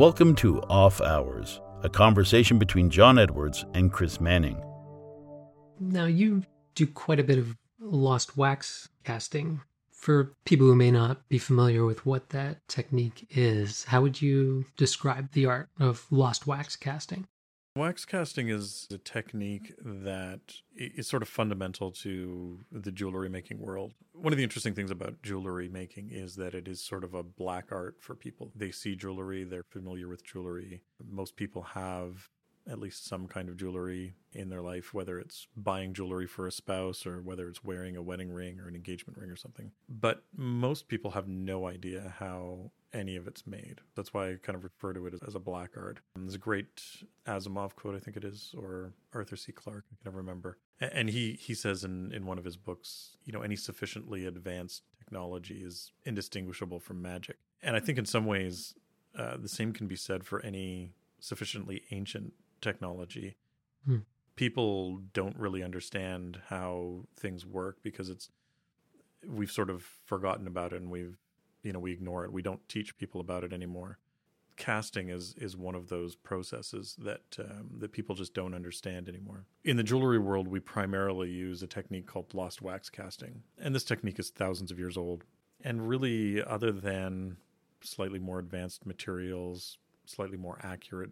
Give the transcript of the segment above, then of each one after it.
Welcome to Off Hours, a conversation between John Edwards and Chris Manning. Now, you do quite a bit of lost wax casting. For people who may not be familiar with what that technique is, how would you describe the art of lost wax casting? Wax casting is a technique that is sort of fundamental to the jewelry making world. One of the interesting things about jewelry making is that it is sort of a black art for people. They see jewelry, they're familiar with jewelry. Most people have at least some kind of jewelry in their life, whether it's buying jewelry for a spouse or whether it's wearing a wedding ring or an engagement ring or something. But most people have no idea how any of it's made. That's why I kind of refer to it as, a black art. And there's a great Asimov quote, I think it is, or Arthur C. Clarke, I can never remember. And he, he says in, in one of his books, you know, any sufficiently advanced technology is indistinguishable from magic. And I think in some ways, uh, the same can be said for any sufficiently ancient technology. Hmm. People don't really understand how things work because it's we've sort of forgotten about it and we've you know we ignore it. We don't teach people about it anymore. Casting is is one of those processes that um, that people just don't understand anymore. In the jewelry world, we primarily use a technique called lost wax casting, and this technique is thousands of years old. And really, other than slightly more advanced materials, slightly more accurate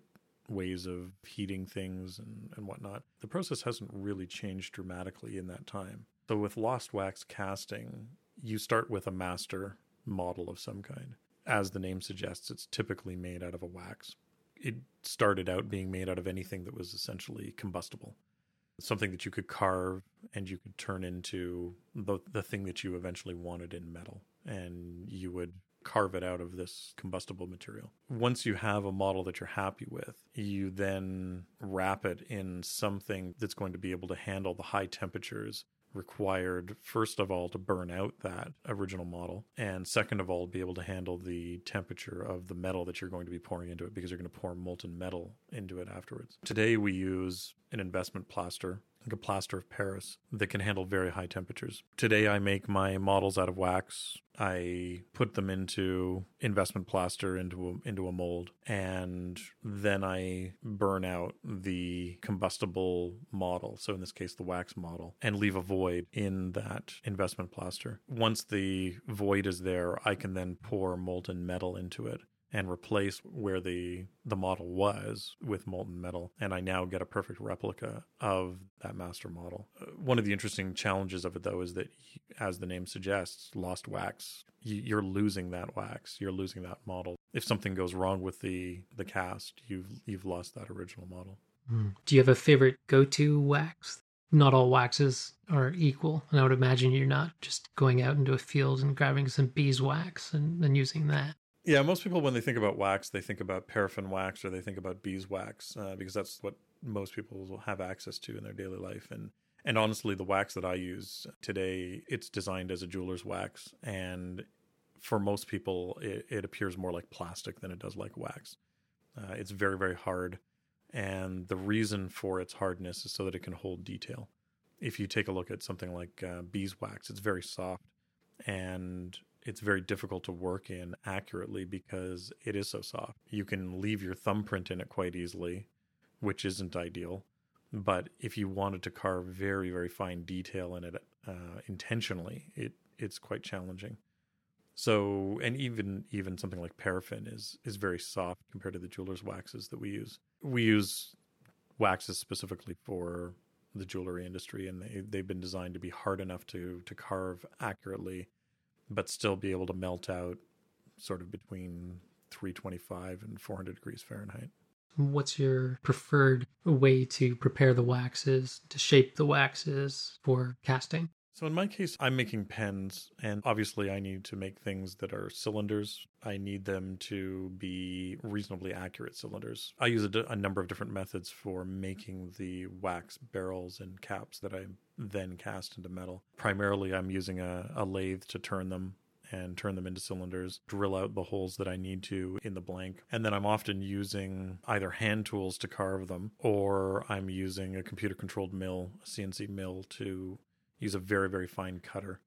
ways of heating things and, and whatnot. The process hasn't really changed dramatically in that time. So with lost wax casting, you start with a master model of some kind. As the name suggests, it's typically made out of a wax. It started out being made out of anything that was essentially combustible. Something that you could carve and you could turn into the, the thing that you eventually wanted in metal. And you would carve it out of this combustible material. Once you have a model that you're happy with, you then wrap it in something that's going to be able to handle the high temperatures required first of all to burn out that original model and second of all be able to handle the temperature of the metal that you're going to be pouring into it because you're going to pour molten metal into it afterwards. Today we use an investment plaster like a plaster of Paris that can handle very high temperatures. Today, I make my models out of wax. I put them into investment plaster into a, into a mold, and then I burn out the combustible model. So in this case, the wax model, and leave a void in that investment plaster. Once the void is there, I can then pour molten metal into it and replace where the the model was with molten metal and i now get a perfect replica of that master model. Uh, one of the interesting challenges of it though is that as the name suggests lost wax. You're losing that wax. You're losing that model. If something goes wrong with the the cast you've you've lost that original model. Mm. do you have a favorite go-to wax? Not all waxes are equal and i would imagine you're not just going out into a field and grabbing some beeswax and, and using that yeah, most people when they think about wax, they think about paraffin wax or they think about beeswax uh, because that's what most people will have access to in their daily life. And and honestly, the wax that I use today, it's designed as a jeweler's wax, and for most people, it, it appears more like plastic than it does like wax. Uh, it's very very hard, and the reason for its hardness is so that it can hold detail. If you take a look at something like uh, beeswax, it's very soft, and it's very difficult to work in accurately because it is so soft. You can leave your thumbprint in it quite easily, which isn't ideal. But if you wanted to carve very, very fine detail in it uh, intentionally, it it's quite challenging. So, and even even something like paraffin is is very soft compared to the jeweler's waxes that we use. We use waxes specifically for the jewelry industry, and they they've been designed to be hard enough to to carve accurately but still be able to melt out sort of between 325 and 400 degrees Fahrenheit. What's your preferred way to prepare the waxes, to shape the waxes for casting? So in my case, I'm making pens, and obviously I need to make things that are cylinders. I need them to be reasonably accurate cylinders. I use a, d- a number of different methods for making the wax barrels and caps that I then cast into metal. Primarily, I'm using a, a lathe to turn them and turn them into cylinders, drill out the holes that I need to in the blank. And then I'm often using either hand tools to carve them or I'm using a computer controlled mill, a CNC mill to use a very, very fine cutter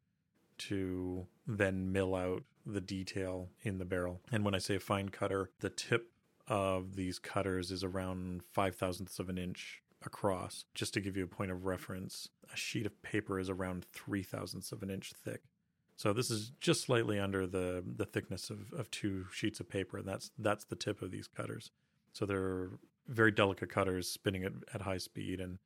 to then mill out the detail in the barrel. And when I say a fine cutter, the tip of these cutters is around five thousandths of an inch across. Just to give you a point of reference, a sheet of paper is around three thousandths of an inch thick. So this is just slightly under the the thickness of, of two sheets of paper, and that's that's the tip of these cutters. So they're very delicate cutters spinning at, at high speed, and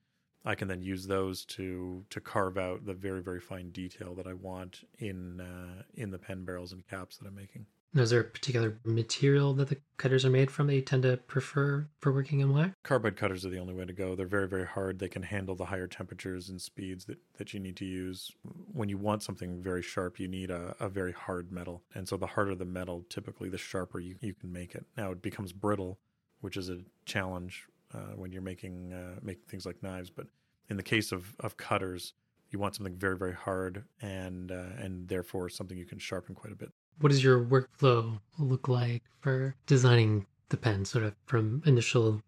I can then use those to to carve out the very very fine detail that I want in uh, in the pen barrels and caps that I'm making. Now, is there a particular material that the cutters are made from that you tend to prefer for working in wax? Carbide cutters are the only way to go. They're very, very hard. They can handle the higher temperatures and speeds that, that you need to use. When you want something very sharp, you need a, a very hard metal. And so the harder the metal, typically the sharper you, you can make it. Now it becomes brittle, which is a challenge uh, when you're making uh, making things like knives. But in the case of, of cutters, you want something very, very hard and uh, and therefore something you can sharpen quite a bit what does your workflow look like for designing the pen, sort of from initial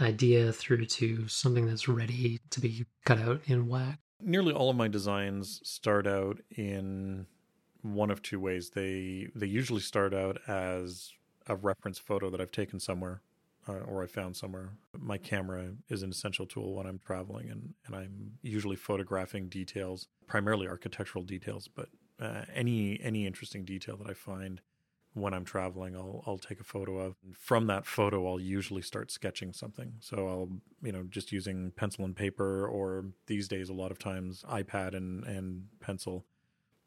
idea through to something that's ready to be cut out in wax? Nearly all of my designs start out in one of two ways. They they usually start out as a reference photo that I've taken somewhere uh, or I found somewhere. My camera is an essential tool when I'm traveling, and, and I'm usually photographing details, primarily architectural details, but uh, any any interesting detail that I find when I'm traveling, I'll I'll take a photo of. From that photo, I'll usually start sketching something. So I'll you know just using pencil and paper, or these days a lot of times iPad and and pencil,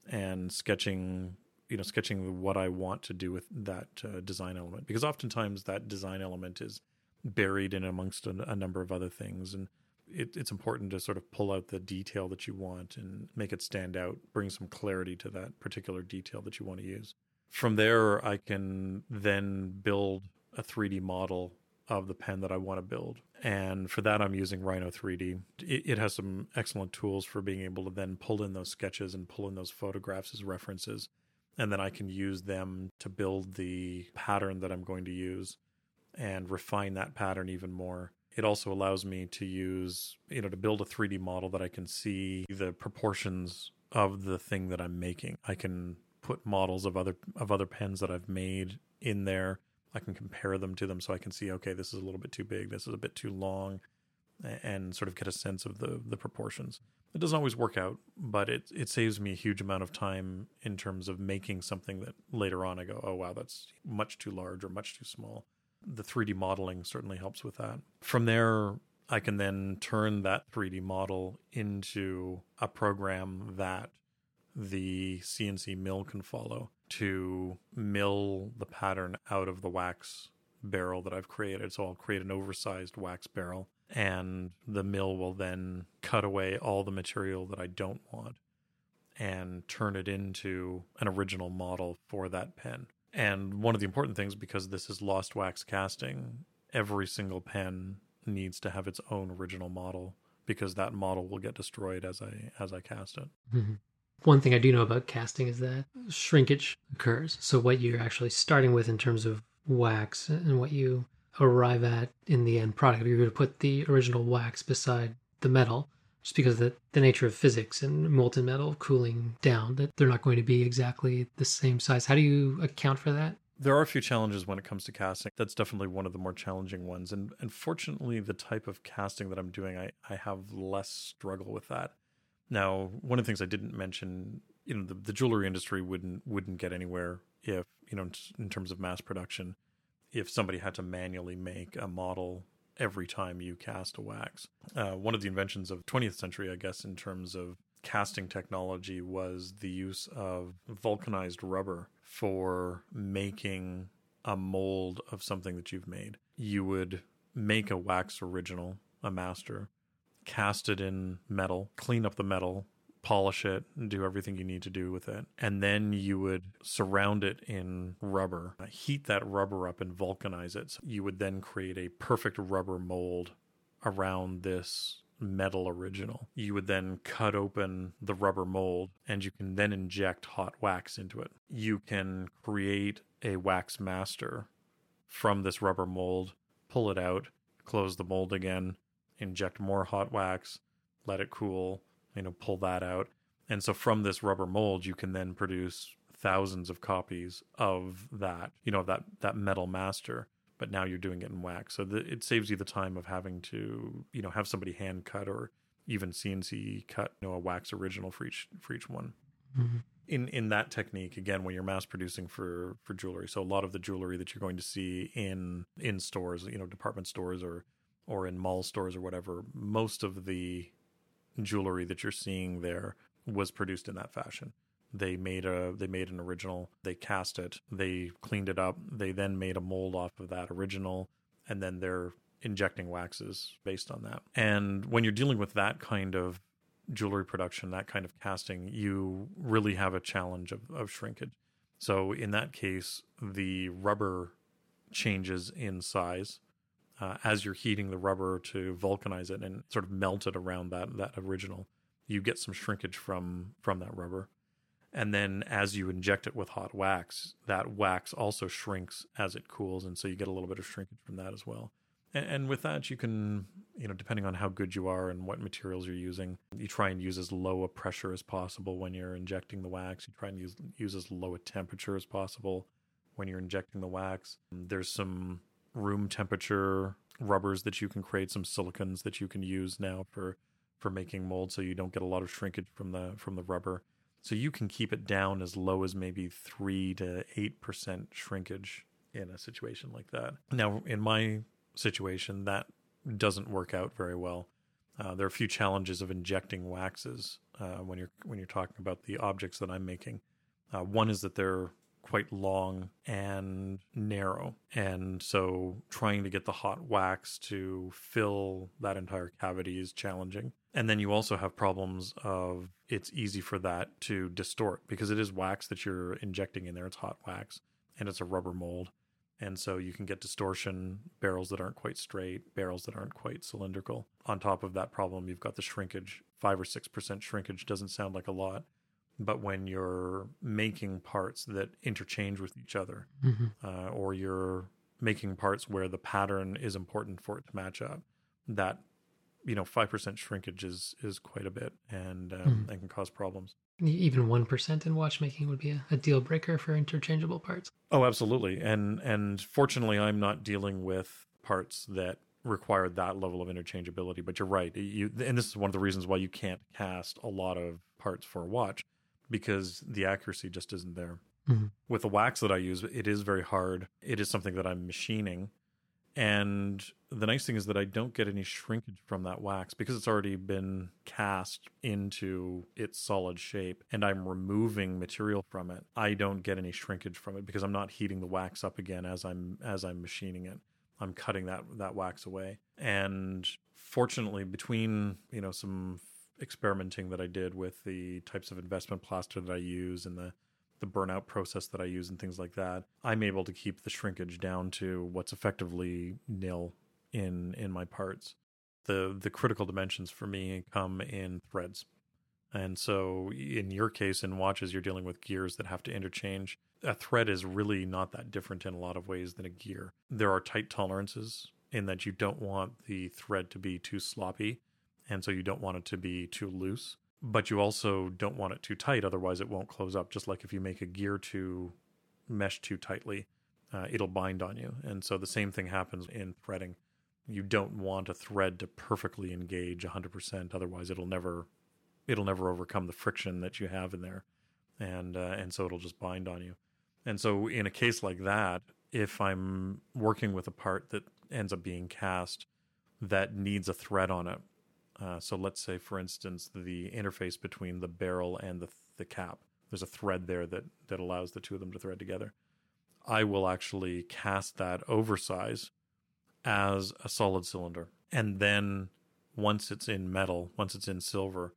and sketching you know sketching what I want to do with that uh, design element because oftentimes that design element is buried in amongst a, a number of other things and it, it's important to sort of pull out the detail that you want and make it stand out, bring some clarity to that particular detail that you want to use. From there, I can then build a 3D model of the pen that I want to build. And for that, I'm using Rhino 3D. It, it, has some excellent tools for being able to then pull in those sketches and pull in those photographs as references. And then I can use them to build the pattern that I'm going to use and refine that pattern even more it also allows me to use, you know, to build a 3D model that I can see the proportions of the thing that I'm making. I can put models of other of other pens that I've made in there. I can compare them to them so I can see, okay, this is a little bit too big, this is a bit too long, and sort of get a sense of the the proportions. It doesn't always work out, but it it saves me a huge amount of time in terms of making something that later on I go, oh wow, that's much too large or much too small the 3D modeling certainly helps with that. From there, I can then turn that 3D model into a program that the CNC mill can follow to mill the pattern out of the wax barrel that I've created. So I'll create an oversized wax barrel, and the mill will then cut away all the material that I don't want and turn it into an original model for that pen. And one of the important things, because this is lost wax casting, every single pen needs to have its own original model because that model will get destroyed as I as I cast it. Mm-hmm. One thing I do know about casting is that shrinkage occurs. So what you're actually starting with in terms of wax and what you arrive at in the end product, If you're going to put the original wax beside the metal just because the, the nature of physics and molten metal cooling down, that they're not going to be exactly the same size. How do you account for that? There are a few challenges when it comes to casting. That's definitely one of the more challenging ones. And unfortunately, the type of casting that I'm doing, I, I have less struggle with that. Now, one of the things I didn't mention, you know, the, the jewelry industry wouldn't wouldn't get anywhere if, you know, in terms of mass production, if somebody had to manually make a model every time you cast a wax. Uh, one of the inventions of 20th century, I guess, in terms of casting technology was the use of vulcanized rubber for making a mold of something that you've made. You would make a wax original, a master, cast it in metal, clean up the metal, polish it, do everything you need to do with it. And then you would surround it in rubber, heat that rubber up and vulcanize it. So you would then create a perfect rubber mold around this metal original. You would then cut open the rubber mold and you can then inject hot wax into it. You can create a wax master from this rubber mold, pull it out, close the mold again, inject more hot wax, let it cool, you know, pull that out. And so from this rubber mold, you can then produce thousands of copies of that, you know, that that metal master. but now you're doing it in wax. So the, it saves you the time of having to, you know, have somebody hand cut or even CNC cut, you know, a wax original for each for each one. Mm-hmm. In in that technique, again, when you're mass producing for for jewelry, so a lot of the jewelry that you're going to see in in stores, you know, department stores or or in mall stores or whatever, most of the jewelry that you're seeing there was produced in that fashion. They made a they made an original, they cast it, they cleaned it up, they then made a mold off of that original, and then they're injecting waxes based on that. And when you're dealing with that kind of jewelry production, that kind of casting, you really have a challenge of, of shrinkage. So in that case, the rubber changes in size uh, as you're heating the rubber to vulcanize it and sort of melt it around that that original. You get some shrinkage from from that rubber. And then as you inject it with hot wax, that wax also shrinks as it cools. And so you get a little bit of shrinkage from that as well. And, and with that, you can, you know, depending on how good you are and what materials you're using, you try and use as low a pressure as possible when you're injecting the wax. You try and use, use as low a temperature as possible when you're injecting the wax. There's some room temperature rubbers that you can create, some silicons that you can use now for for making mold so you don't get a lot of shrinkage from the from the rubber so you can keep it down as low as maybe 3 to 8% shrinkage in a situation like that. Now, in my situation, that doesn't work out very well. Uh, there are a few challenges of injecting waxes uh, when you're when you're talking about the objects that I'm making. Uh, one is that they're quite long and narrow, and so trying to get the hot wax to fill that entire cavity is challenging. And then you also have problems of it's easy for that to distort because it is wax that you're injecting in there. It's hot wax and it's a rubber mold. And so you can get distortion, barrels that aren't quite straight, barrels that aren't quite cylindrical. On top of that problem, you've got the shrinkage. Five or 6% shrinkage doesn't sound like a lot. But when you're making parts that interchange with each other, mm-hmm. uh, or you're making parts where the pattern is important for it to match up, that you know, five percent shrinkage is is quite a bit, and um, mm. and can cause problems. Even one percent in watchmaking would be a, a, deal breaker for interchangeable parts. Oh, absolutely, and and fortunately, I'm not dealing with parts that require that level of interchangeability. But you're right, you and this is one of the reasons why you can't cast a lot of parts for a watch because the accuracy just isn't there. Mm-hmm. With the wax that I use, it is very hard. It is something that I'm machining and the nice thing is that I don't get any shrinkage from that wax because it's already been cast into its solid shape and I'm removing material from it. I don't get any shrinkage from it because I'm not heating the wax up again as I'm as I'm machining it. I'm cutting that that wax away. And fortunately between, you know, some experimenting that I did with the types of investment plaster that I use and the the burnout process that I use and things like that, I'm able to keep the shrinkage down to what's effectively nil in in my parts. The the critical dimensions for me come in threads. And so in your case in watches you're dealing with gears that have to interchange. A thread is really not that different in a lot of ways than a gear. There are tight tolerances in that you don't want the thread to be too sloppy and so you don't want it to be too loose but you also don't want it too tight otherwise it won't close up just like if you make a gear too mesh too tightly uh, it'll bind on you. And so the same thing happens in threading. You don't want a thread to perfectly engage 100% otherwise it'll never it'll never overcome the friction that you have in there and uh, and so it'll just bind on you. And so in a case like that if i'm working with a part that ends up being cast that needs a thread on it uh, so let's say, for instance, the interface between the barrel and the, the cap. There's a thread there that, that allows the two of them to thread together. I will actually cast that oversize as a solid cylinder. And then once it's in metal, once it's in silver,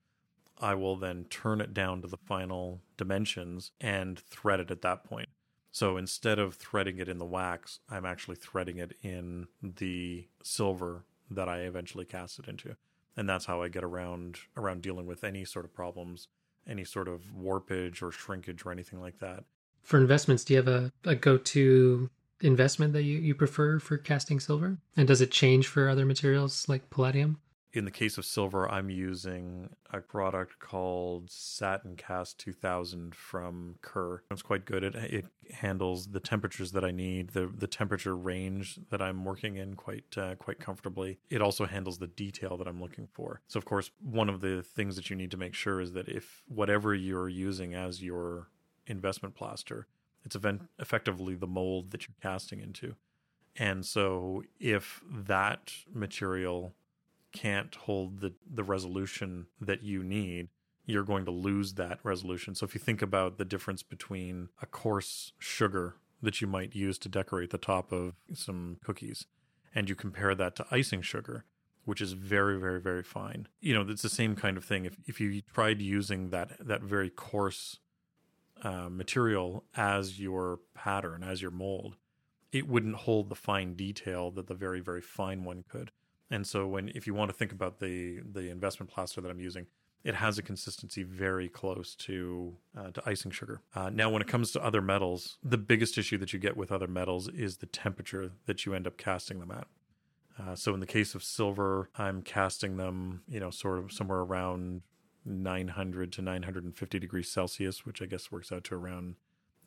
I will then turn it down to the final dimensions and thread it at that point. So instead of threading it in the wax, I'm actually threading it in the silver that I eventually cast it into and that's how I get around around dealing with any sort of problems, any sort of warpage or shrinkage or anything like that. For investments, do you have a, a go to investment that you, you prefer for casting silver? And does it change for other materials like palladium? In the case of silver, I'm using a product called Satin Cast 2000 from Kerr. It's quite good. It, it handles the temperatures that I need, the the temperature range that I'm working in quite uh, quite comfortably. It also handles the detail that I'm looking for. So of course, one of the things that you need to make sure is that if whatever you're using as your investment plaster, it's event- effectively the mold that you're casting into. And so if that material can't hold the the resolution that you need, you're going to lose that resolution. So if you think about the difference between a coarse sugar that you might use to decorate the top of some cookies and you compare that to icing sugar, which is very very very fine. You know, it's the same kind of thing. If if you tried using that that very coarse uh, material as your pattern, as your mold, it wouldn't hold the fine detail that the very very fine one could. And so when if you want to think about the the investment plaster that I'm using, it has a consistency very close to uh, to icing sugar. Uh, now, when it comes to other metals, the biggest issue that you get with other metals is the temperature that you end up casting them at. Uh, so, in the case of silver, I'm casting them, you know, sort of somewhere around 900 to 950 degrees Celsius, which I guess works out to around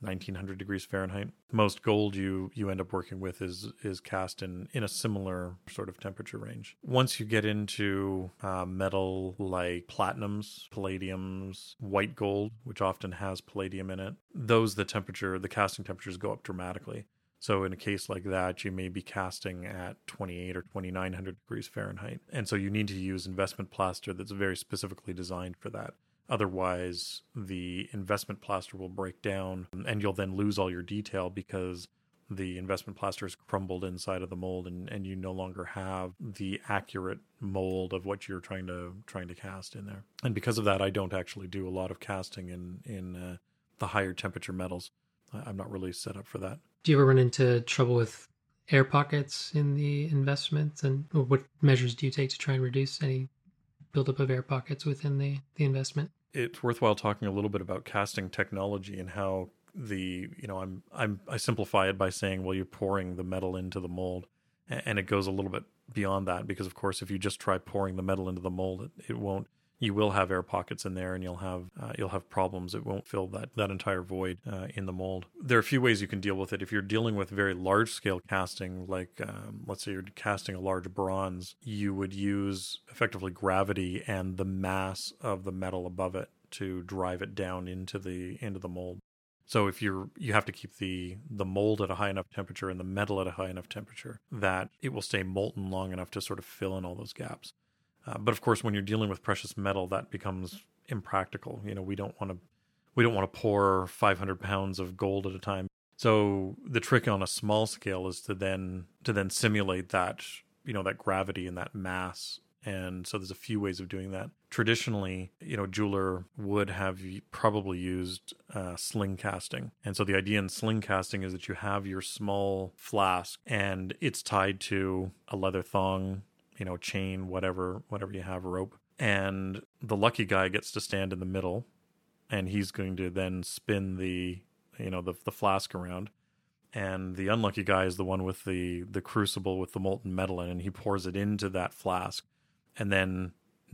1900 degrees Fahrenheit. Most gold you you end up working with is is cast in in a similar sort of temperature range. Once you get into uh, metal like platinums, palladiums, white gold, which often has palladium in it, those the temperature the casting temperatures go up dramatically. So in a case like that, you may be casting at 28 or 2900 degrees Fahrenheit. And so you need to use investment plaster that's very specifically designed for that. Otherwise, the investment plaster will break down and you'll then lose all your detail because the investment plaster is crumbled inside of the mold and, and you no longer have the accurate mold of what you're trying to trying to cast in there. And because of that, I don't actually do a lot of casting in in uh, the higher temperature metals. I'm not really set up for that. Do you ever run into trouble with air pockets in the investments, and what measures do you take to try and reduce any buildup of air pockets within the the investment? It's worthwhile talking a little bit about casting technology and how the you know I'm I'm I simplify it by saying well you're pouring the metal into the mold and it goes a little bit beyond that because of course if you just try pouring the metal into the mold it, it won't you will have air pockets in there and you'll have uh, you'll have problems it won't fill that that entire void uh, in the mold. There are a few ways you can deal with it. If you're dealing with very large scale casting like um, let's say you're casting a large bronze you would use effectively gravity and the mass of the metal above it to drive it down into the into the mold. So if you're you have to keep the the mold at a high enough temperature and the metal at a high enough temperature that it will stay molten long enough to sort of fill in all those gaps uh, but of course, when you're dealing with precious metal, that becomes impractical. You know, we don't want to we don't want to pour 500 pounds of gold at a time. So the trick on a small scale is to then to then simulate that you know that gravity and that mass. And so there's a few ways of doing that. Traditionally, you know, jeweler would have probably used uh, sling casting. And so the idea in sling casting is that you have your small flask and it's tied to a leather thong you know, chain, whatever, whatever you have, rope. And the lucky guy gets to stand in the middle and he's going to then spin the, you know, the, the flask around. And the unlucky guy is the one with the, the crucible with the molten metal in, and he pours it into that flask and then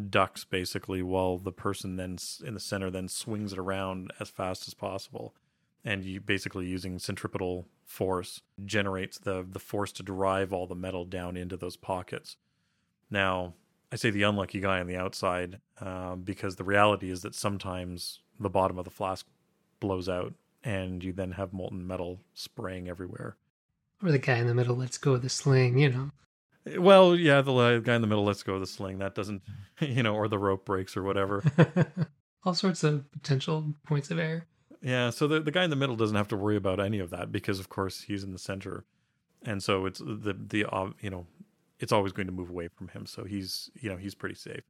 ducks basically while the person then in the center then swings it around as fast as possible and you basically using centripetal force generates the the force to drive all the metal down into those pockets now, I say the unlucky guy on the outside uh, because the reality is that sometimes the bottom of the flask blows out and you then have molten metal spraying everywhere. Or the guy in the middle lets go of the sling, you know. Well, yeah, the guy in the middle lets go of the sling. That doesn't, you know, or the rope breaks or whatever. All sorts of potential points of error. Yeah, so the the guy in the middle doesn't have to worry about any of that because, of course, he's in the center, and so it's the the uh, you know it's always going to move away from him. So he's, you know, he's pretty safe.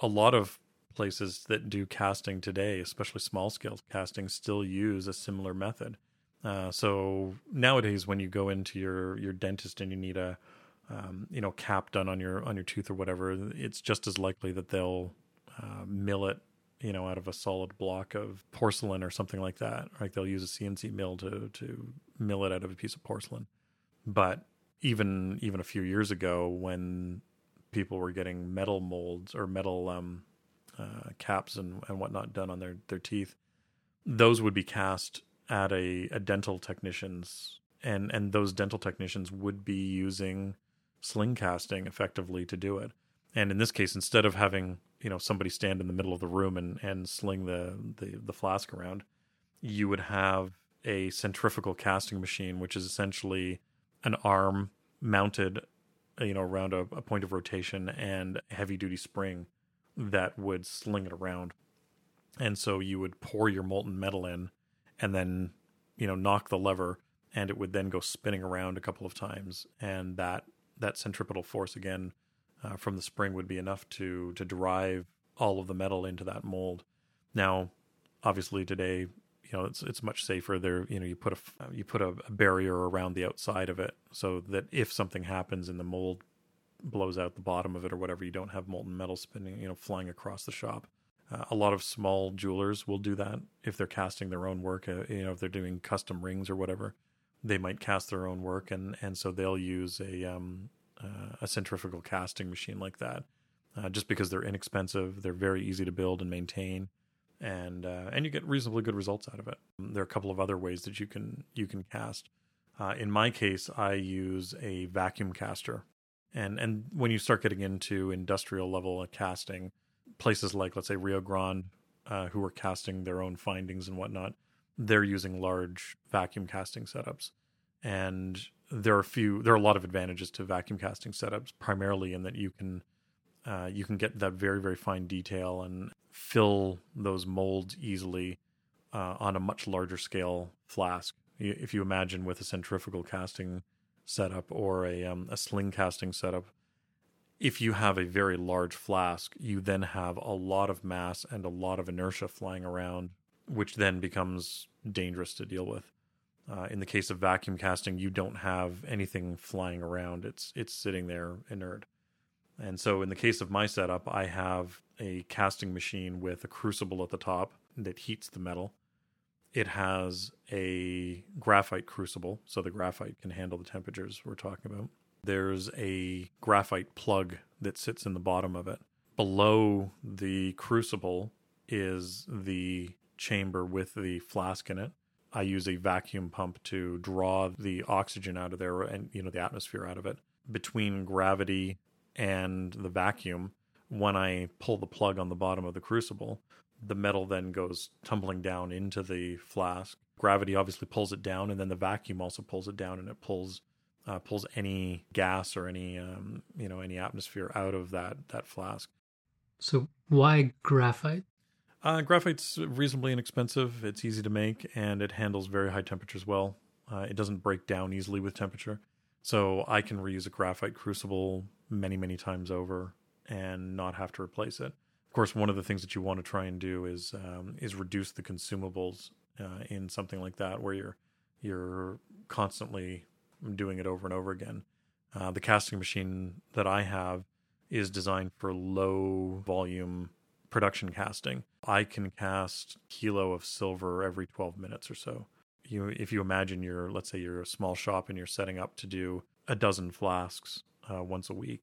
A lot of places that do casting today, especially small scale casting, still use a similar method. Uh, so nowadays, when you go into your your dentist and you need a um, you know cap done on your on your tooth or whatever, it's just as likely that they'll uh, mill it you know out of a solid block of porcelain or something like that. Like they'll use a CNC mill to to mill it out of a piece of porcelain. But even even a few years ago when people were getting metal molds or metal um, uh, caps and, and whatnot done on their, their teeth. Those would be cast at a, a dental technician's, and, and those dental technicians would be using sling casting effectively to do it. And in this case, instead of having you know somebody stand in the middle of the room and, and sling the, the, the flask around, you would have a centrifugal casting machine, which is essentially an arm mounted, you know, around a, a point of rotation and heavy duty spring that would sling it around. And so you would pour your molten metal in and then, you know, knock the lever and it would then go spinning around a couple of times. And that, that centripetal force again uh, from the spring would be enough to, to drive all of the metal into that mold. Now, obviously today you know it's it's much safer there. You know you put a you put a, barrier around the outside of it so that if something happens and the mold blows out the bottom of it or whatever you don't have molten metal spinning you know flying across the shop. Uh, a lot of small jewelers will do that if they're casting their own work uh, you know if they're doing custom rings or whatever they might cast their own work and and so they'll use a um uh, a centrifugal casting machine like that uh, just because they're inexpensive they're very easy to build and maintain and uh, and you get reasonably good results out of it. There are a couple of other ways that you can you can cast. Uh, in my case, I use a vacuum caster, and and when you start getting into industrial level casting, places like let's say Rio Grande, uh, who are casting their own findings and whatnot, they're using large vacuum casting setups, and there are a few there are a lot of advantages to vacuum casting setups, primarily in that you can uh, you can get that very very fine detail and fill those molds easily uh, on a much larger scale flask. If you imagine with a centrifugal casting setup or a, um, a sling casting setup, if you have a very large flask, you then have a lot of mass and a lot of inertia flying around, which then becomes dangerous to deal with. Uh, in the case of vacuum casting, you don't have anything flying around; it's it's sitting there inert. And so, in the case of my setup, I have a casting machine with a crucible at the top that heats the metal. It has a graphite crucible, so the graphite can handle the temperatures we're talking about. There's a graphite plug that sits in the bottom of it. Below the crucible is the chamber with the flask in it. I use a vacuum pump to draw the oxygen out of there and you know the atmosphere out of it. Between gravity and the vacuum, when I pull the plug on the bottom of the crucible, the metal then goes tumbling down into the flask. Gravity obviously pulls it down, and then the vacuum also pulls it down, and it pulls uh, pulls any gas or any um, you know any atmosphere out of that that flask. So why graphite? Uh, graphite's reasonably inexpensive. It's easy to make, and it handles very high temperatures well. Uh, it doesn't break down easily with temperature, so I can reuse a graphite crucible many many times over and not have to replace it. Of course, one of the things that you want to try and do is um, is reduce the consumables uh, in something like that, where you're you're constantly doing it over and over again. Uh, the casting machine that I have is designed for low volume production casting. I can cast kilo of silver every 12 minutes or so. You, if you imagine you're, let's say you're a small shop and you're setting up to do a dozen flasks uh, once a week,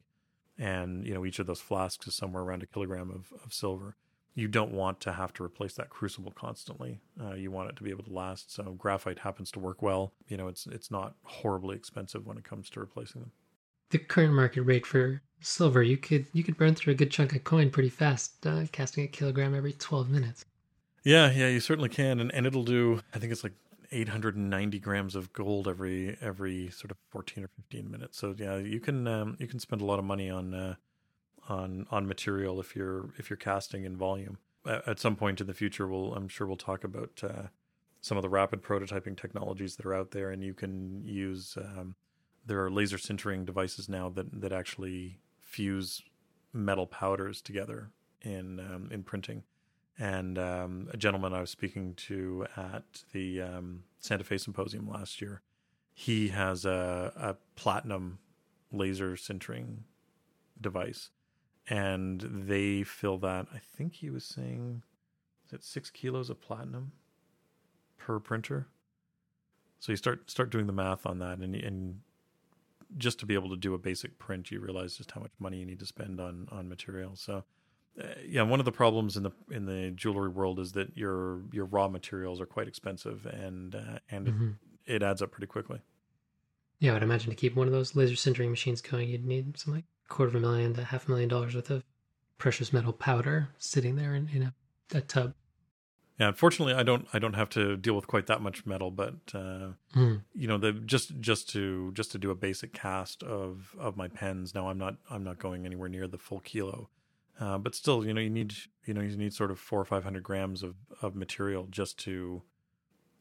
and you know each of those flasks is somewhere around a kilogram of, of silver. You don't want to have to replace that crucible constantly. Uh, you want it to be able to last. So graphite happens to work well. You know it's it's not horribly expensive when it comes to replacing them. The current market rate for silver you could you could burn through a good chunk of coin pretty fast uh, casting a kilogram every 12 minutes. Yeah yeah you certainly can. And, and it'll do i think it's like 890 grams of gold every every sort of 14 or 15 minutes. So yeah, you can um, you can spend a lot of money on uh, on on material if you're if you're casting in volume. At some point in the future, we'll I'm sure we'll talk about uh, some of the rapid prototyping technologies that are out there, and you can use um, there are laser sintering devices now that that actually fuse metal powders together in um, in printing and um, a gentleman I was speaking to at the um, Santa Fe Symposium last year, he has a, a platinum laser sintering device, and they fill that. I think he was saying, is it six kilos of platinum per printer? So you start start doing the math on that, and and just to be able to do a basic print, you realize just how much money you need to spend on on materials. So uh, yeah, one of the problems in the in the jewelry world is that your your raw materials are quite expensive and uh, and mm-hmm. it, it adds up pretty quickly. Yeah, I'd imagine to keep one of those laser sintering machines going, you'd need some like quarter of a million to half a million dollars worth of precious metal powder sitting there in, in a, a tub. Yeah, unfortunately, I don't. I don't have to deal with quite that much metal, but uh, mm. you know, the just just to just to do a basic cast of of my pens. Now, I'm not I'm not going anywhere near the full kilo, uh, but still, you know, you need you know you need sort of four or five hundred grams of of material just to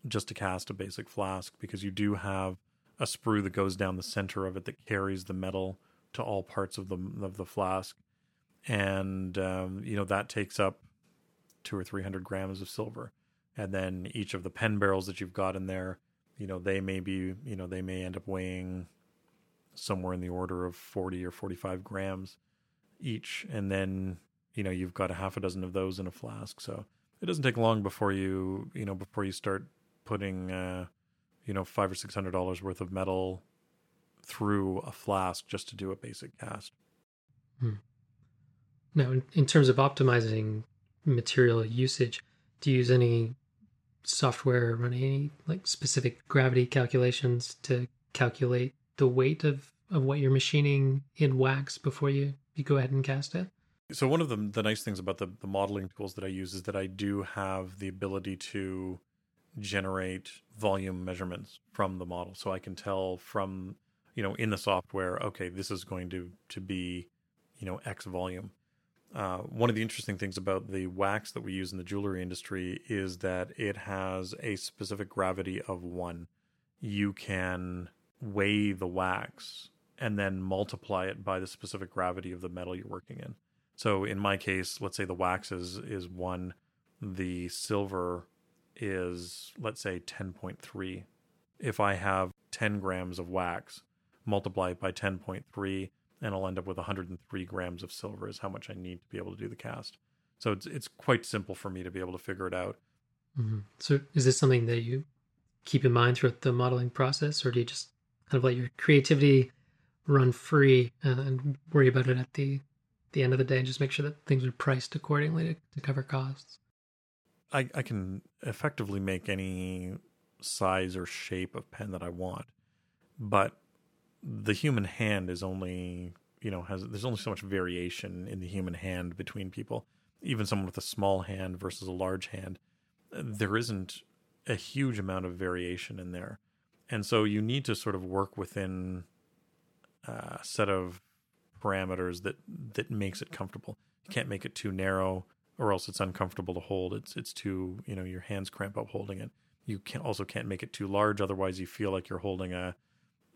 just to cast a basic flask because you do have a sprue that goes down the center of it that carries the metal to all parts of the of the flask, and um, you know that takes up two or three hundred grams of silver, and then each of the pen barrels that you've got in there, you know, they may be, you know, they may end up weighing somewhere in the order of forty or forty-five grams each, and then you know you've got a half a dozen of those in a flask. So it doesn't take long before you, you know, before you start putting, uh, you know, five or six hundred dollars worth of metal through a flask just to do a basic cast. Hmm. Now, in, terms of optimizing material usage, do you use any software or run any like specific gravity calculations to calculate the weight of, of what you're machining in wax before you, you go ahead and cast it? So one of the the nice things about the, the modeling tools that I use is that I do have the ability to generate volume measurements from the model. So I can tell from, you know, in the software, okay, this is going to to be, you know, X volume. Uh, one of the interesting things about the wax that we use in the jewelry industry is that it has a specific gravity of one. You can weigh the wax and then multiply it by the specific gravity of the metal you're working in. So in my case, let's say the wax is is one, the silver is let's say 10.3. If I have 10 grams of wax, multiply it by 10.3, and I'll end up with 103 grams of silver is how much I need to be able to do the cast. So it's it's quite simple for me to be able to figure it out. Mm-hmm. So is this something that you keep in mind throughout the modeling process, or do you just kind of let your creativity run free uh, and worry about it at the the end of the day and just make sure that things are priced accordingly to, to cover costs? I, I can effectively make any size or shape of pen that I want, but the human hand is only you know has there's only so much variation in the human hand between people even someone with a small hand versus a large hand there isn't a huge amount of variation in there and so you need to sort of work within a set of parameters that that makes it comfortable you can't make it too narrow or else it's uncomfortable to hold it's it's too you know your hands cramp up holding it you can also can't make it too large otherwise you feel like you're holding a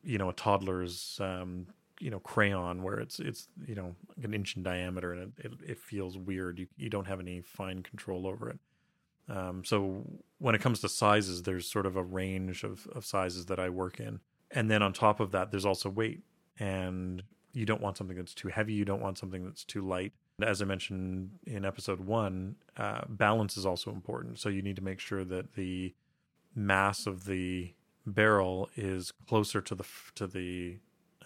you know a toddler's um, you know crayon where it's it's you know an inch in diameter and it, it, it feels weird. You you don't have any fine control over it. Um, so when it comes to sizes, there's sort of a range of, of sizes that I work in, and then on top of that, there's also weight. And you don't want something that's too heavy. You don't want something that's too light. As I mentioned in episode one, uh, balance is also important. So you need to make sure that the mass of the barrel is closer to the to the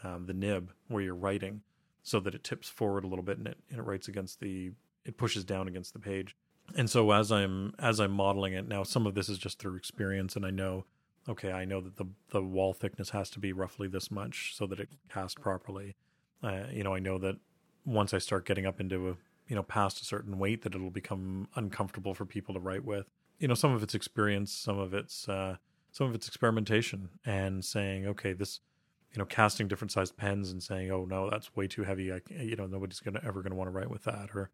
um, the nib where you're writing, so that it tips forward a little bit and it and it writes against the it pushes down against the page. And so as I'm as I'm modeling it now, some of this is just through experience, and I know, okay, I know that the the wall thickness has to be roughly this much so that it casts properly. Uh, you know, I know that once I start getting up into a you know past a certain weight, that it'll become uncomfortable for people to write with. You know, some of it's experience, some of it's uh, some of it's experimentation and saying, okay, this, you know, casting different sized pens and saying, oh no, that's way too heavy. I, you know, nobody's gonna ever gonna want to write with that, or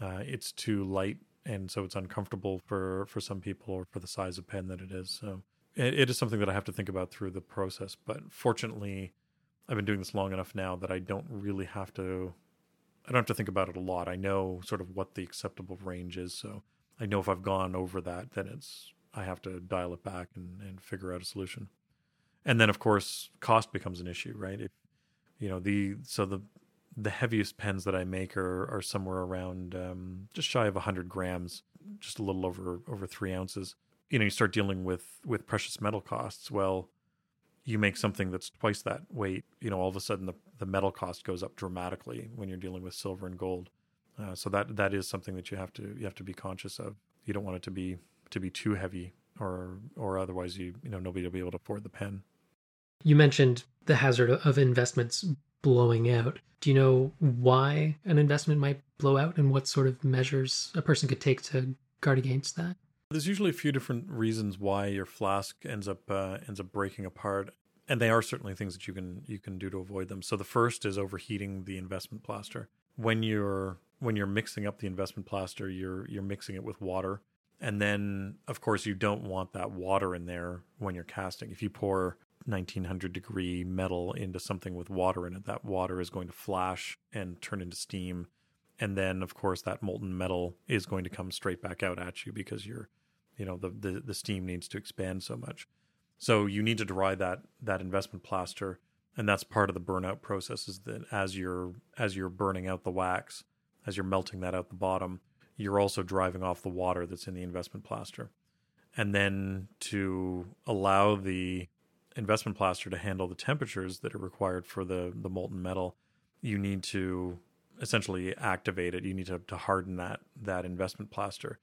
uh, it's too light and so it's uncomfortable for for some people or for the size of pen that it is. So it, it is something that I have to think about through the process. But fortunately, I've been doing this long enough now that I don't really have to. I don't have to think about it a lot. I know sort of what the acceptable range is, so I know if I've gone over that, then it's I have to dial it back and, and figure out a solution. And then of course cost becomes an issue, right? If you know the so the the heaviest pens that I make are are somewhere around um, just shy of hundred grams, just a little over over three ounces. You know, you start dealing with with precious metal costs. Well, you make something that's twice that weight, you know, all of a sudden the, the metal cost goes up dramatically when you're dealing with silver and gold. Uh, so that that is something that you have to you have to be conscious of. You don't want it to be to be too heavy, or or otherwise you you know nobody will be able to afford the pen. You mentioned the hazard of investments blowing out. Do you know why an investment might blow out, and what sort of measures a person could take to guard against that? There's usually a few different reasons why your flask ends up uh, ends up breaking apart, and they are certainly things that you can you can do to avoid them. So the first is overheating the investment plaster. When you're when you're mixing up the investment plaster, you're you're mixing it with water, and then of course you don't want that water in there when you're casting. If you pour 1900 degree metal into something with water in it, that water is going to flash and turn into steam and then of course that molten metal is going to come straight back out at you because you're you know the, the the steam needs to expand so much. So you need to dry that that investment plaster and that's part of the burnout process is that as you're as you're burning out the wax as you're melting that out the bottom you're also driving off the water that's in the investment plaster. And then to allow the investment plaster to handle the temperatures that are required for the the molten metal you need to essentially activate it. You need to, to harden that that investment plaster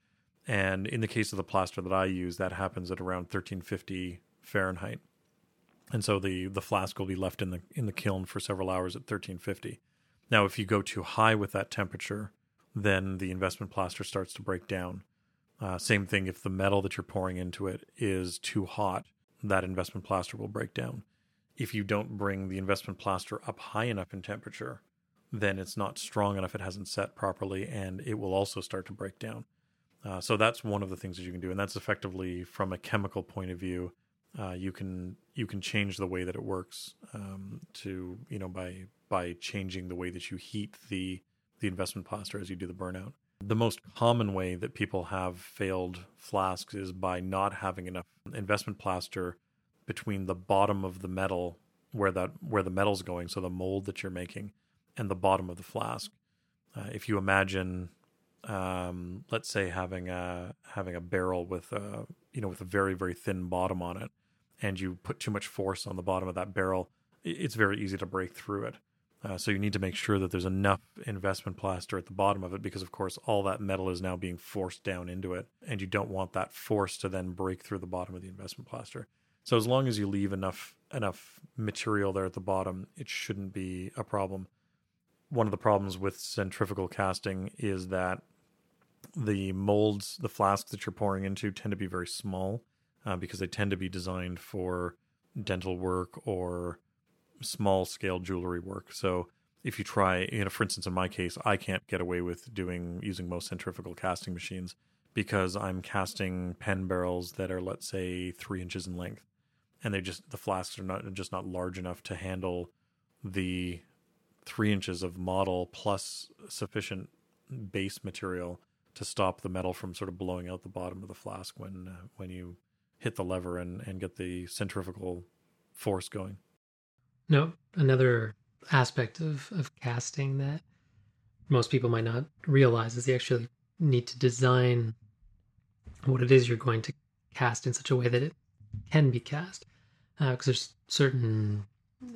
and in the case of the plaster that I use, that happens at around 1350 Fahrenheit. And so the the flask will be left in the in the kiln for several hours at 1350. Now, if you go too high with that temperature, then the investment plaster starts to break down. Uh, same thing if the metal that you're pouring into it is too hot, that investment plaster will break down. If you don't bring the investment plaster up high enough in temperature, then it's not strong enough, it hasn't set properly, and it will also start to break down. Uh, so that's one of the things that you can do, and that's effectively from a chemical point of view. Uh, you can you can change the way that it works um, to you know by by changing the way that you heat the the investment plaster as you do the burnout. The most common way that people have failed flasks is by not having enough investment plaster between the bottom of the metal where that where the metal's going, so the mold that you're making, and the bottom of the flask. Uh, if you imagine um, let's say having a having a barrel with a you know with a very very thin bottom on it, and you put too much force on the bottom of that barrel, it's very easy to break through it. Uh, so you need to make sure that there's enough investment plaster at the bottom of it because of course all that metal is now being forced down into it and you don't want that force to then break through the bottom of the investment plaster. So as long as you leave enough enough material there at the bottom, it shouldn't be a problem. One of the problems with centrifugal casting is that the molds, the flasks that you're pouring into tend to be very small uh, because they tend to be designed for dental work or small scale jewelry work. So if you try, you know, for instance, in my case, I can't get away with doing using most centrifugal casting machines because I'm casting pen barrels that are, let's say, three inches in length, and they just the flasks are not just not large enough to handle the three inches of model plus sufficient base material to stop the metal from sort of blowing out the bottom of the flask when uh, when you hit the lever and, and get the centrifugal force going. No, another aspect of, of casting that most people might not realize is you actually need to design what it is you're going to cast in such a way that it can be cast. Because uh, there's certain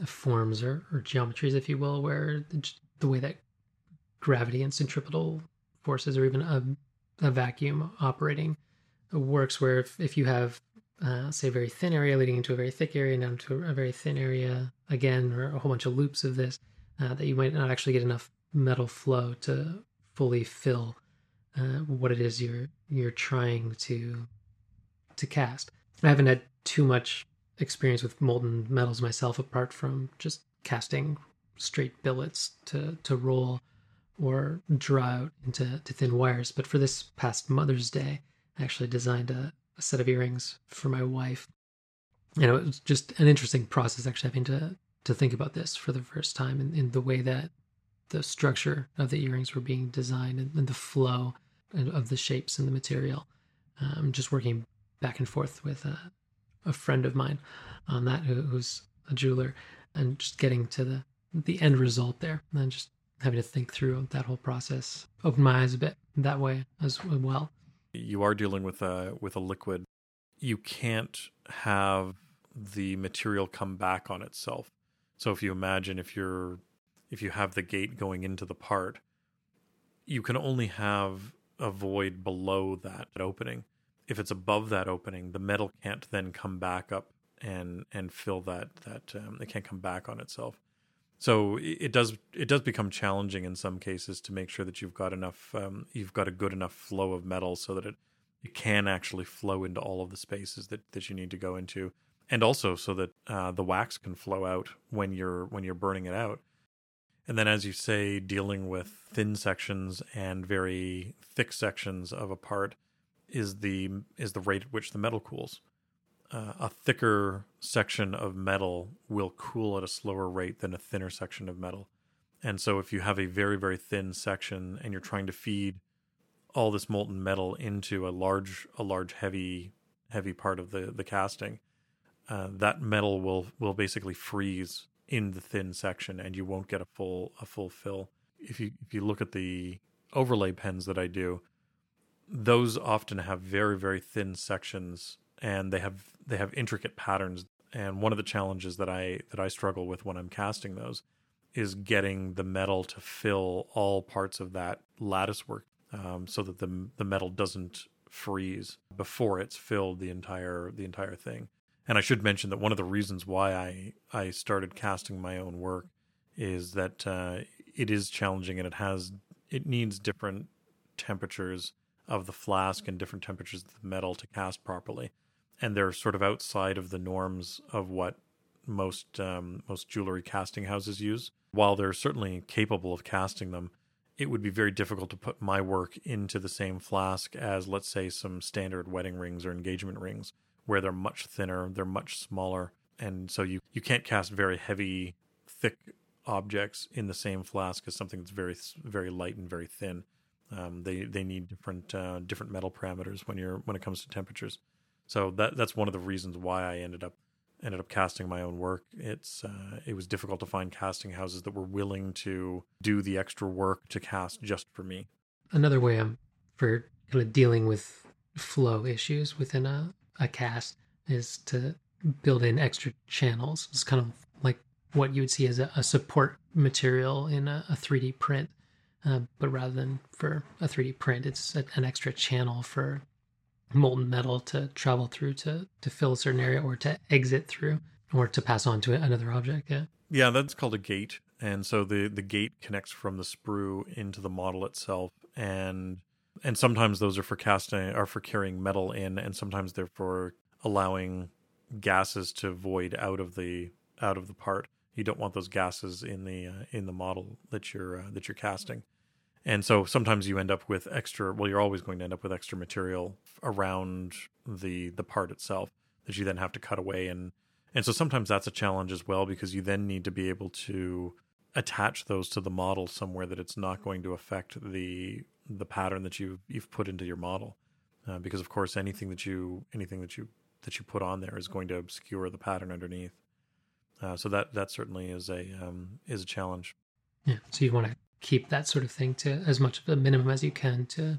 forms or, or geometries, if you will, where the, the way that gravity and centripetal forces or even a, a vacuum operating works where if, if you have uh, say a very thin area leading into a very thick area and down to a very thin area again or a whole bunch of loops of this uh, that you might not actually get enough metal flow to fully fill uh, what it is you're you're trying to to cast. I haven't had too much experience with molten metals myself apart from just casting straight billets to to roll or draw out into to thin wires. But for this past Mother's Day, I actually designed a, a set of earrings for my wife. You know, it was just an interesting process actually having to to think about this for the first time in, in the way that the structure of the earrings were being designed and, and the flow of the shapes and the material. Um, just working back and forth with a, a friend of mine on that who, who's a jeweler and just getting to the the end result there and just having to think through that whole process opened my eyes a bit that way as well. You are dealing with a with a liquid. You can't have the material come back on itself. So if you imagine if you're if you have the gate going into the part, you can only have a void below that opening. If it's above that opening, the metal can't then come back up and and fill that that um, it can't come back on itself. So it does it does become challenging in some cases to make sure that you've got enough um, you've got a good enough flow of metal so that it it can actually flow into all of the spaces that that you need to go into, and also so that uh, the wax can flow out when you're when you're burning it out. And then, as you say, dealing with thin sections and very thick sections of a part is the is the rate at which the metal cools. Uh, a thicker section of metal will cool at a slower rate than a thinner section of metal. And so, if you have a very very thin section and you're trying to feed all this molten metal into a large a large heavy heavy part of the the casting, uh, that metal will will basically freeze in the thin section and you won't get a full a full fill. If you if you look at the overlay pens that I do, those often have very very thin sections and they have they have intricate patterns and one of the challenges that I that I struggle with when I'm casting those is getting the metal to fill all parts of that lattice work um, so that the the metal doesn't freeze before it's filled the entire the entire thing. And I should mention that one of the reasons why I I started casting my own work is that uh, it is challenging and it has it needs different temperatures of the flask and different temperatures of the metal to cast properly, and they're sort of outside of the norms of what most um, most jewelry casting houses use. While they're certainly capable of casting them, it would be very difficult to put my work into the same flask as, let's say, some standard wedding rings or engagement rings where they're much thinner, they're much smaller, and so you you can't cast very heavy, thick objects in the same flask as something that's very very light and very thin. Um, they they need different uh, different metal parameters when you're when it comes to temperatures. So that that's one of the reasons why I ended up ended up casting my own work. It's uh, it was difficult to find casting houses that were willing to do the extra work to cast just for me. Another way I'm for kind of dealing with flow issues within a a cast is to build in extra channels. It's kind of like what you would see as a, a support material in a, a 3D print. Uh, but rather than for a 3D print, it's a, an extra channel for molten metal to travel through to, to fill a certain area or to exit through or to pass on to another object. Yeah. Yeah, that's called a gate. And so the, the gate connects from the sprue into the model itself. And and sometimes those are for casting are for carrying metal in and sometimes they're for allowing gases to void out of the out of the part you don't want those gases in the uh, in the model that you're uh, that you're casting and so sometimes you end up with extra well you're always going to end up with extra material around the the part itself that you then have to cut away and and so sometimes that's a challenge as well because you then need to be able to attach those to the model somewhere that it's not going to affect the the pattern that you you've put into your model, uh, because of course anything that you anything that you that you put on there is going to obscure the pattern underneath. Uh, so that that certainly is a um, is a challenge. Yeah. So you want to keep that sort of thing to as much of a minimum as you can to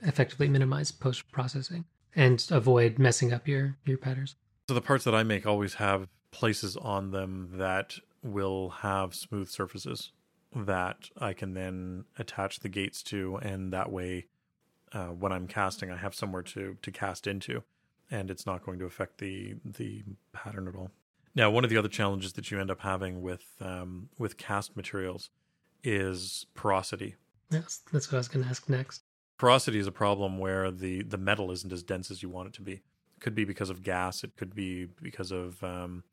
effectively minimize post processing and avoid messing up your your patterns. So the parts that I make always have places on them that will have smooth surfaces that I can then attach the gates to, and that way, uh, when I'm casting, I have somewhere to to cast into, and it's not going to affect the the pattern at all. Now, one of the other challenges that you end up having with um, with cast materials is porosity. Yes, that's what I was going to ask next. Porosity is a problem where the the metal isn't as dense as you want it to be. It could be because of gas. It could be because of um,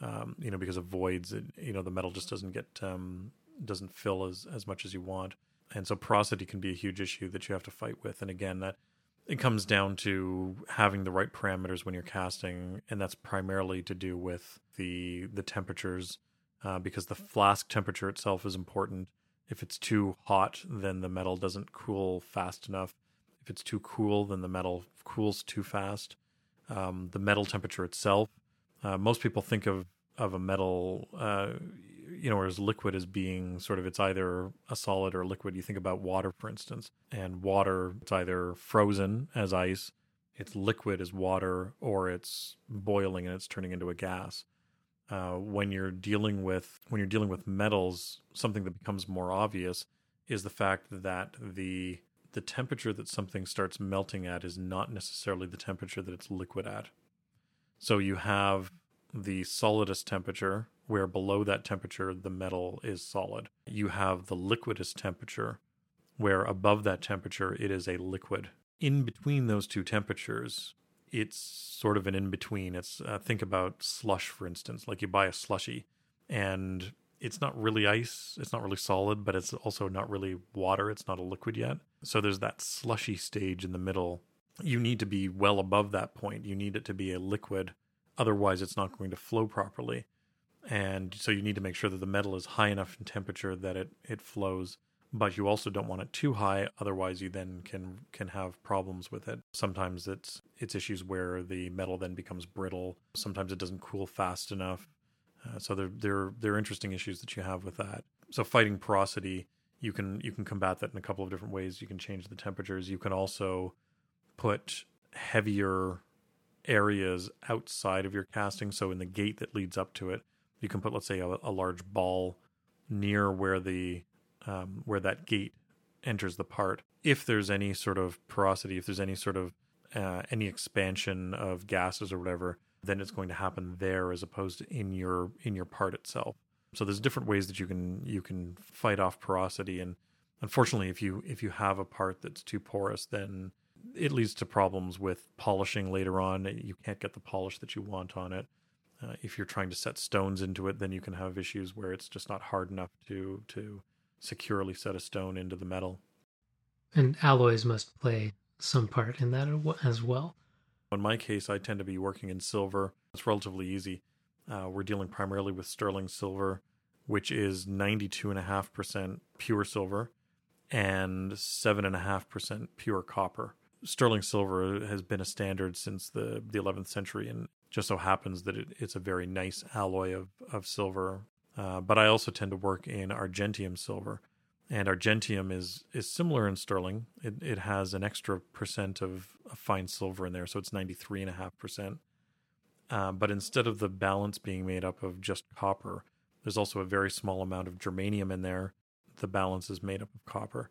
um, you know because of voids. It, you know the metal just doesn't get um, doesn't fill as as much as you want, and so porosity can be a huge issue that you have to fight with. And again, that it comes down to having the right parameters when you're casting, and that's primarily to do with the the temperatures, uh, because the flask temperature itself is important. If it's too hot, then the metal doesn't cool fast enough. If it's too cool, then the metal cools too fast. Um, the metal temperature itself. Uh, most people think of of a metal, uh, you know, as liquid as being sort of it's either a solid or a liquid. You think about water, for instance, and water it's either frozen as ice it's liquid as water or it's boiling and it's turning into a gas. Uh, when you're dealing with when you're dealing with metals, something that becomes more obvious is the fact that the the temperature that something starts melting at is not necessarily the temperature that it's liquid at. So you have the solidus temperature, where below that temperature the metal is solid. You have the liquidus temperature, where above that temperature it is a liquid. In between those two temperatures, it's sort of an in between. It's uh, think about slush, for instance. Like you buy a slushy, and it's not really ice. It's not really solid, but it's also not really water. It's not a liquid yet. So there's that slushy stage in the middle. You need to be well above that point. You need it to be a liquid. Otherwise, it's not going to flow properly. And so you need to make sure that the metal is high enough in temperature that it, it flows but you also don't want it too high otherwise you then can can have problems with it. Sometimes it's it's issues where the metal then becomes brittle. Sometimes it doesn't cool fast enough. Uh, so there there there are interesting issues that you have with that. So fighting porosity you can you can combat that in a couple of different ways. You can change the temperatures. You can also put heavier areas outside of your casting. So in the gate that leads up to it you can put let's say a, a large ball near where the um, where that gate enters the part. If there's any sort of porosity, if there's any sort of uh, any expansion of gases or whatever, then it's going to happen there as opposed to in your in your part itself. So there's different ways that you can you can fight off porosity, and unfortunately, if you if you have a part that's too porous, then it leads to problems with polishing later on. You can't get the polish that you want on it. Uh, if you're trying to set stones into it, then you can have issues where it's just not hard enough to to securely set a stone into the metal. And alloys must play some part in that as well. In my case, I tend to be working in silver. It's relatively easy. Uh, we're dealing primarily with sterling silver, which is 92.5% pure silver and 7.5% pure copper. Sterling silver has been a standard since the, the 11th century, and just so happens that it, it's a very nice alloy of, of silver uh, but I also tend to work in argentium silver, and argentium is is similar in sterling. It it has an extra percent of, of fine silver in there, so it's ninety three and a half percent. Uh, but instead of the balance being made up of just copper, there's also a very small amount of germanium in there. The balance is made up of copper,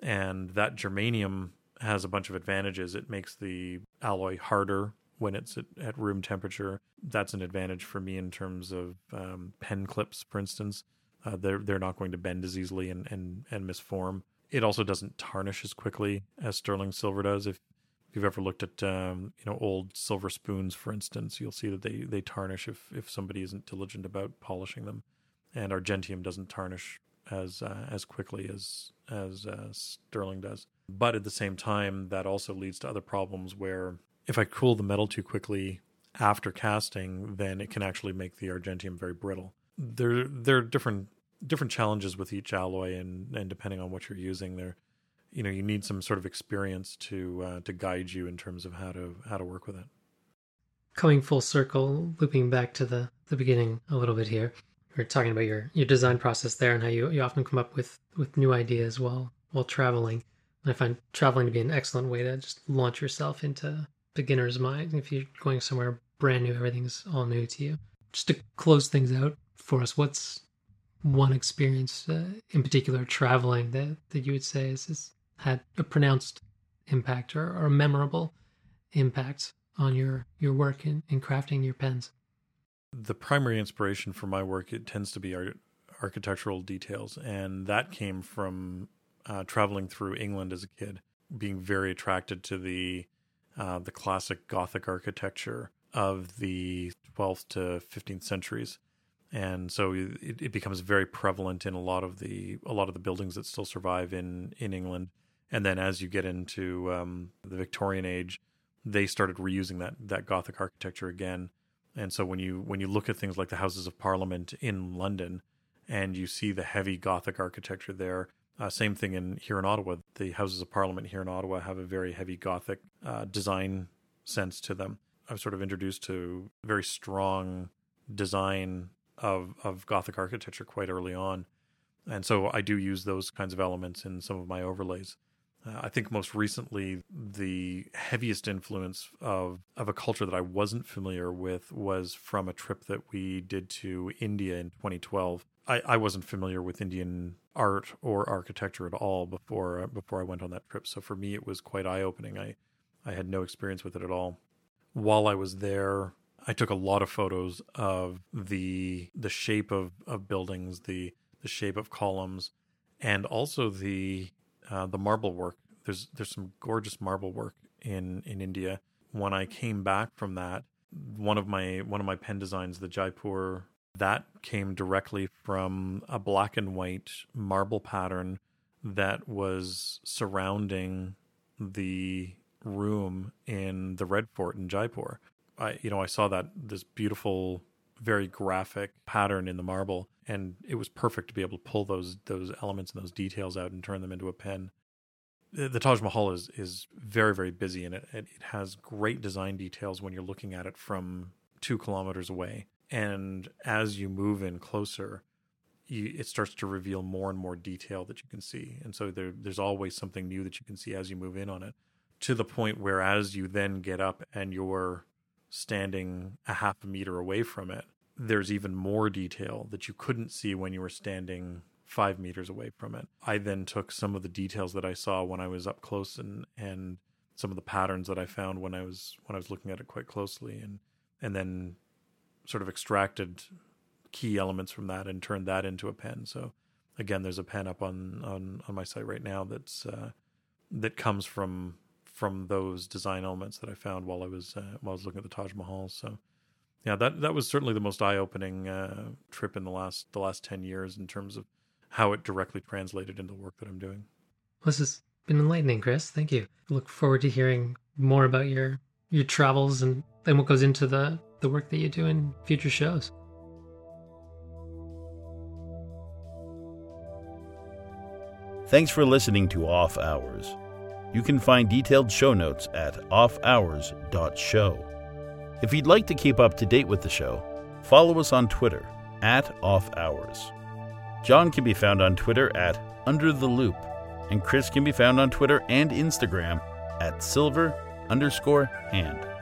and that germanium has a bunch of advantages. It makes the alloy harder when it's at, at, room temperature. That's an advantage for me in terms of um, pen clips, for instance. Uh, they're they're not going to bend as easily and, and and misform. It also doesn't tarnish as quickly as sterling silver does. If, if you've ever looked at um, you know old silver spoons, for instance, you'll see that they they tarnish if if somebody isn't diligent about polishing them. And argentium doesn't tarnish as uh, as quickly as as uh, sterling does. But at the same time, that also leads to other problems where if I cool the metal too quickly after casting, then it can actually make the argentium very brittle. There, there are different different challenges with each alloy, and and depending on what you're using, there, you know, you need some sort of experience to uh, to guide you in terms of how to how to work with it. Coming full circle, looping back to the the beginning a little bit here. We're talking about your your design process there and how you you often come up with with new ideas while while traveling. And I find traveling to be an excellent way to just launch yourself into beginner's mind. If you're going somewhere brand new, everything's all new to you. Just to close things out for us, what's one experience uh, in particular traveling that, that you would say has, has had a pronounced impact or, or a memorable impact on your, your work in, in crafting your pens? The primary inspiration for my work it tends to be art, architectural details, and that came from uh, traveling through England as a kid, being very attracted to the uh, the classic Gothic architecture of the 12th to 15th centuries. And so it, it, becomes very prevalent in a lot of the a lot of the buildings that still survive in in England. And then as you get into um, the Victorian age, they started reusing that that Gothic architecture again. And so when you when you look at things like the Houses of Parliament in London, and you see the heavy Gothic architecture there, uh, same thing in here in Ottawa. The Houses of Parliament here in Ottawa have a very heavy Gothic uh, design sense to them. I was sort of introduced to very strong design of of Gothic architecture quite early on, and so I do use those kinds of elements in some of my overlays. Uh, I think most recently, the heaviest influence of, of a culture that I wasn't familiar with was from a trip that we did to India in 2012. I, I wasn't familiar with Indian art or architecture at all before uh, before I went on that trip. So for me, it was quite eye opening. I I had no experience with it at all. While I was there, I took a lot of photos of the the shape of, of buildings, the the shape of columns, and also the uh, the marble work. There's there's some gorgeous marble work in in India. When I came back from that, one of my one of my pen designs, the Jaipur, that came directly from a black and white marble pattern that was surrounding the room in the Red Fort in Jaipur. I you know I saw that this beautiful very graphic pattern in the marble and it was perfect to be able to pull those those elements and those details out and turn them into a pen the, taj mahal is is very very busy and it, it has great design details when you're looking at it from two kilometers away and as you move in closer you, it starts to reveal more and more detail that you can see and so there, there's always something new that you can see as you move in on it to the point where as you then get up and you're standing a half a meter away from it, there's even more detail that you couldn't see when you were standing five meters away from it. I then took some of the details that I saw when I was up close and and some of the patterns that I found when I was when I was looking at it quite closely and and then sort of extracted key elements from that and turned that into a pen. So again, there's a pen up on on on my site right now that's uh, that comes from from those design elements that I found while I was uh, while I was looking at the Taj Mahal. So yeah, that that was certainly the most eye opening uh, trip in the last the last ten years in terms of how it directly translated into the work that I'm doing. This has been enlightening, Chris. Thank you. Look forward to hearing more about your your travels and and what goes into the the work that you do in future shows. Thanks for listening to Off Hours. You can find detailed show notes at offhours.show. If you'd like to keep up to date with the show, follow us on Twitter at Off Hours. John can be found on Twitter at Under the Loop, and Chris can be found on Twitter and Instagram at silver underscore hand.